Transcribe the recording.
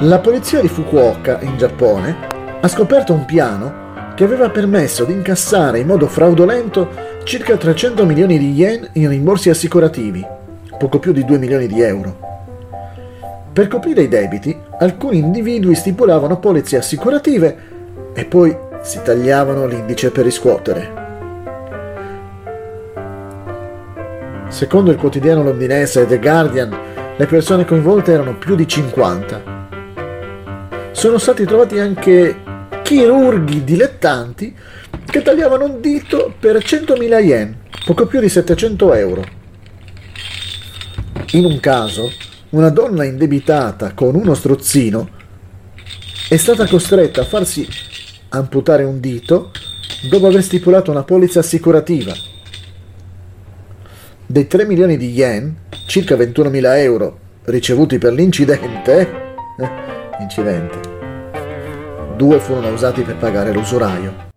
La polizia di Fukuoka, in Giappone, ha scoperto un piano che aveva permesso di incassare in modo fraudolento circa 300 milioni di yen in rimborsi assicurativi, poco più di 2 milioni di euro. Per coprire i debiti, alcuni individui stipulavano polizze assicurative e poi si tagliavano l'indice per riscuotere. Secondo il quotidiano londinese The Guardian, le persone coinvolte erano più di 50. Sono stati trovati anche chirurghi dilettanti che tagliavano un dito per 100.000 yen, poco più di 700 euro. In un caso, una donna indebitata con uno strozzino è stata costretta a farsi amputare un dito dopo aver stipulato una polizza assicurativa. Dei 3 milioni di yen, circa 21.000 euro, ricevuti per l'incidente, eh, incidente, due furono usati per pagare l'usuraio.